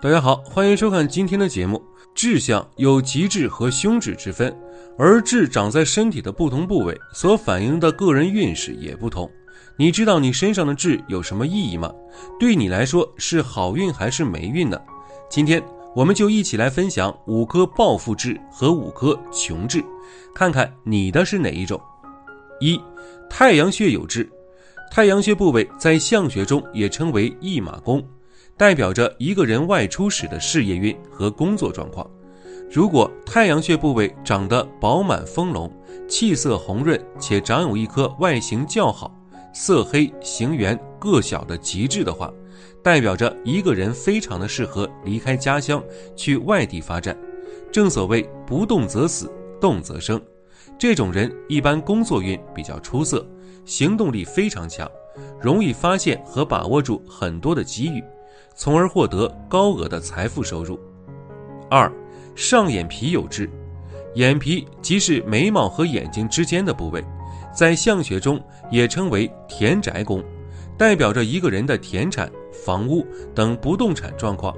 大家好，欢迎收看今天的节目。志向有吉志和凶志之分，而志长在身体的不同部位，所反映的个人运势也不同。你知道你身上的痣有什么意义吗？对你来说是好运还是霉运呢？今天我们就一起来分享五颗暴富痣和五颗穷痣，看看你的是哪一种。一，太阳穴有痣。太阳穴部位在相学中也称为驿马宫，代表着一个人外出时的事业运和工作状况。如果太阳穴部位长得饱满丰隆、气色红润，且长有一颗外形较好、色黑形圆、个小的极致的话，代表着一个人非常的适合离开家乡去外地发展。正所谓不动则死，动则生。这种人一般工作运比较出色。行动力非常强，容易发现和把握住很多的机遇，从而获得高额的财富收入。二，上眼皮有痣，眼皮即是眉毛和眼睛之间的部位，在相学中也称为田宅宫，代表着一个人的田产、房屋等不动产状况，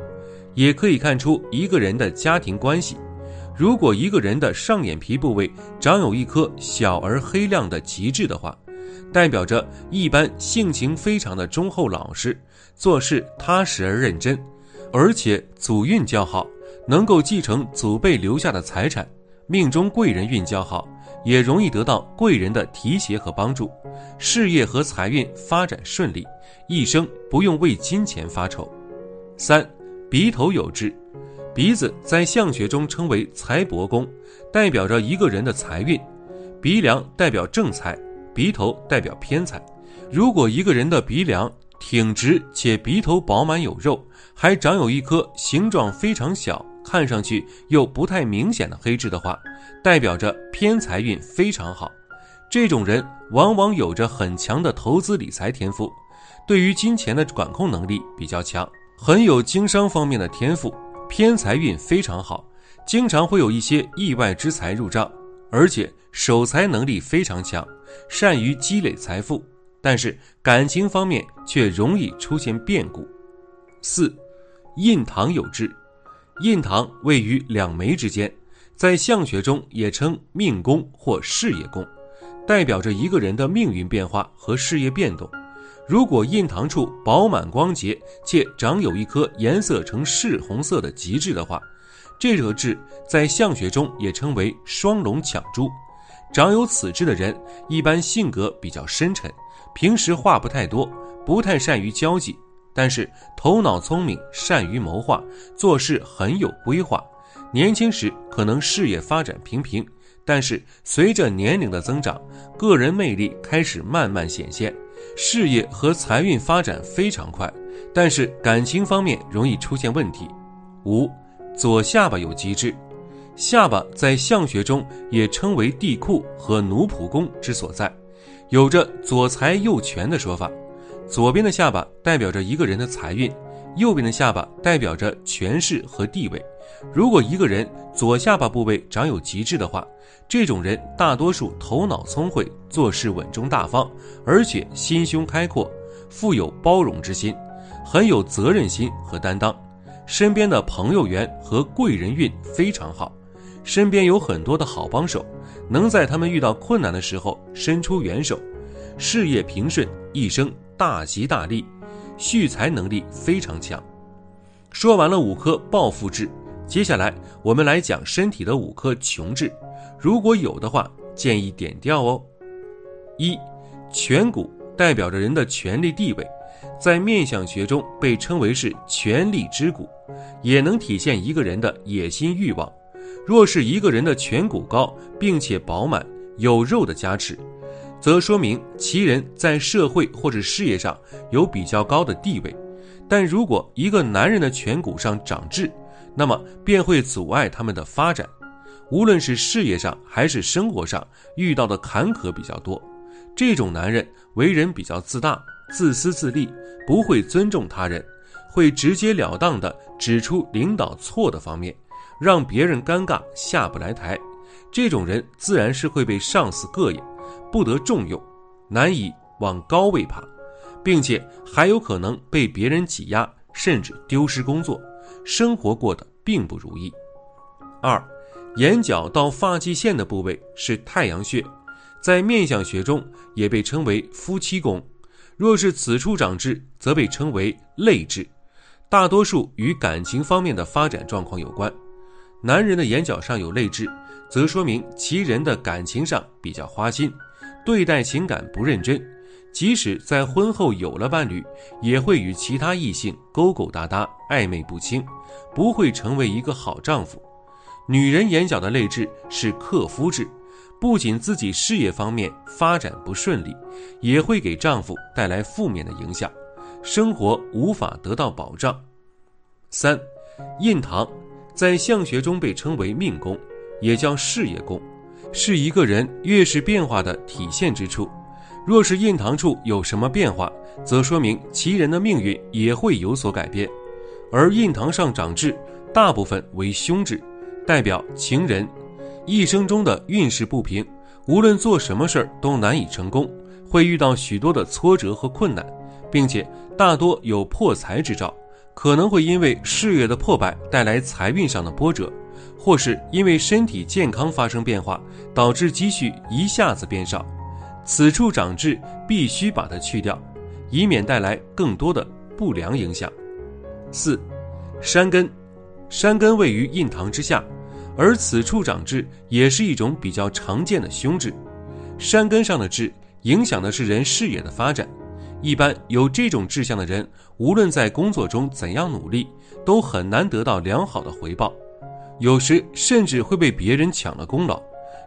也可以看出一个人的家庭关系。如果一个人的上眼皮部位长有一颗小而黑亮的极致的话，代表着一般性情非常的忠厚老实，做事踏实而认真，而且祖运较好，能够继承祖辈留下的财产，命中贵人运较好，也容易得到贵人的提携和帮助，事业和财运发展顺利，一生不用为金钱发愁。三，鼻头有痣，鼻子在相学中称为财帛宫，代表着一个人的财运，鼻梁代表正财。鼻头代表偏财，如果一个人的鼻梁挺直且鼻头饱满有肉，还长有一颗形状非常小、看上去又不太明显的黑痣的话，代表着偏财运非常好。这种人往往有着很强的投资理财天赋，对于金钱的管控能力比较强，很有经商方面的天赋，偏财运非常好，经常会有一些意外之财入账。而且守财能力非常强，善于积累财富，但是感情方面却容易出现变故。四，印堂有痣，印堂位于两眉之间，在相学中也称命宫或事业宫，代表着一个人的命运变化和事业变动。如果印堂处饱满光洁，且长有一颗颜色呈赤红色的极致的话。这个痣在相学中也称为双龙抢珠，长有此痣的人一般性格比较深沉，平时话不太多，不太善于交际，但是头脑聪明，善于谋划，做事很有规划。年轻时可能事业发展平平，但是随着年龄的增长，个人魅力开始慢慢显现，事业和财运发展非常快，但是感情方面容易出现问题。五。左下巴有极致，下巴在相学中也称为地库和奴仆宫之所在，有着左财右权的说法。左边的下巴代表着一个人的财运，右边的下巴代表着权势和地位。如果一个人左下巴部位长有极致的话，这种人大多数头脑聪慧，做事稳重大方，而且心胸开阔，富有包容之心，很有责任心和担当。身边的朋友缘和贵人运非常好，身边有很多的好帮手，能在他们遇到困难的时候伸出援手，事业平顺，一生大吉大利，蓄财能力非常强。说完了五颗暴富痣，接下来我们来讲身体的五颗穷痣，如果有的话，建议点掉哦。一，颧骨代表着人的权力地位。在面相学中被称为是权力之骨，也能体现一个人的野心欲望。若是一个人的颧骨高，并且饱满有肉的加持，则说明其人在社会或者事业上有比较高的地位。但如果一个男人的颧骨上长痣，那么便会阻碍他们的发展，无论是事业上还是生活上遇到的坎坷比较多。这种男人为人比较自大。自私自利，不会尊重他人，会直截了当地指出领导错的方面，让别人尴尬下不来台。这种人自然是会被上司膈应，不得重用，难以往高位爬，并且还有可能被别人挤压，甚至丢失工作。生活过得并不如意。二，眼角到发际线的部位是太阳穴，在面相学中也被称为夫妻宫。若是此处长痣，则被称为泪痣，大多数与感情方面的发展状况有关。男人的眼角上有泪痣，则说明其人的感情上比较花心，对待情感不认真。即使在婚后有了伴侣，也会与其他异性勾勾搭搭、暧昧不清，不会成为一个好丈夫。女人眼角的泪痣是克夫痣。不仅自己事业方面发展不顺利，也会给丈夫带来负面的影响，生活无法得到保障。三，印堂在相学中被称为命宫，也叫事业宫，是一个人越是变化的体现之处。若是印堂处有什么变化，则说明其人的命运也会有所改变。而印堂上长痣，大部分为凶痣，代表情人。一生中的运势不平，无论做什么事儿都难以成功，会遇到许多的挫折和困难，并且大多有破财之兆，可能会因为事业的破败带来财运上的波折，或是因为身体健康发生变化，导致积蓄一下子变少。此处长痣必须把它去掉，以免带来更多的不良影响。四，山根，山根位于印堂之下。而此处长痣也是一种比较常见的凶痣，山根上的痣影响的是人事业的发展。一般有这种志向的人，无论在工作中怎样努力，都很难得到良好的回报，有时甚至会被别人抢了功劳。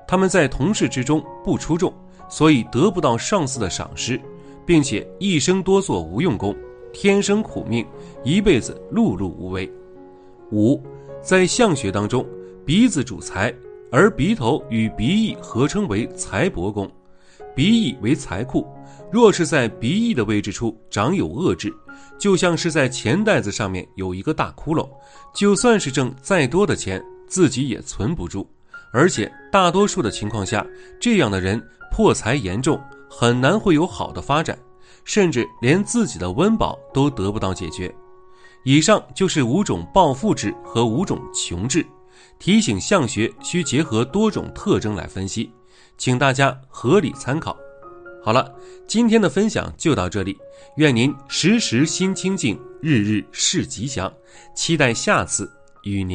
他们在同事之中不出众，所以得不到上司的赏识，并且一生多做无用功，天生苦命，一辈子碌碌无为。五，在相学当中。鼻子主财，而鼻头与鼻翼合称为财帛宫，鼻翼为财库。若是在鼻翼的位置处长有恶痣，就像是在钱袋子上面有一个大窟窿，就算是挣再多的钱，自己也存不住。而且大多数的情况下，这样的人破财严重，很难会有好的发展，甚至连自己的温饱都得不到解决。以上就是五种暴富痣和五种穷痣。提醒相学需结合多种特征来分析，请大家合理参考。好了，今天的分享就到这里，愿您时时心清静，日日事吉祥。期待下次与您。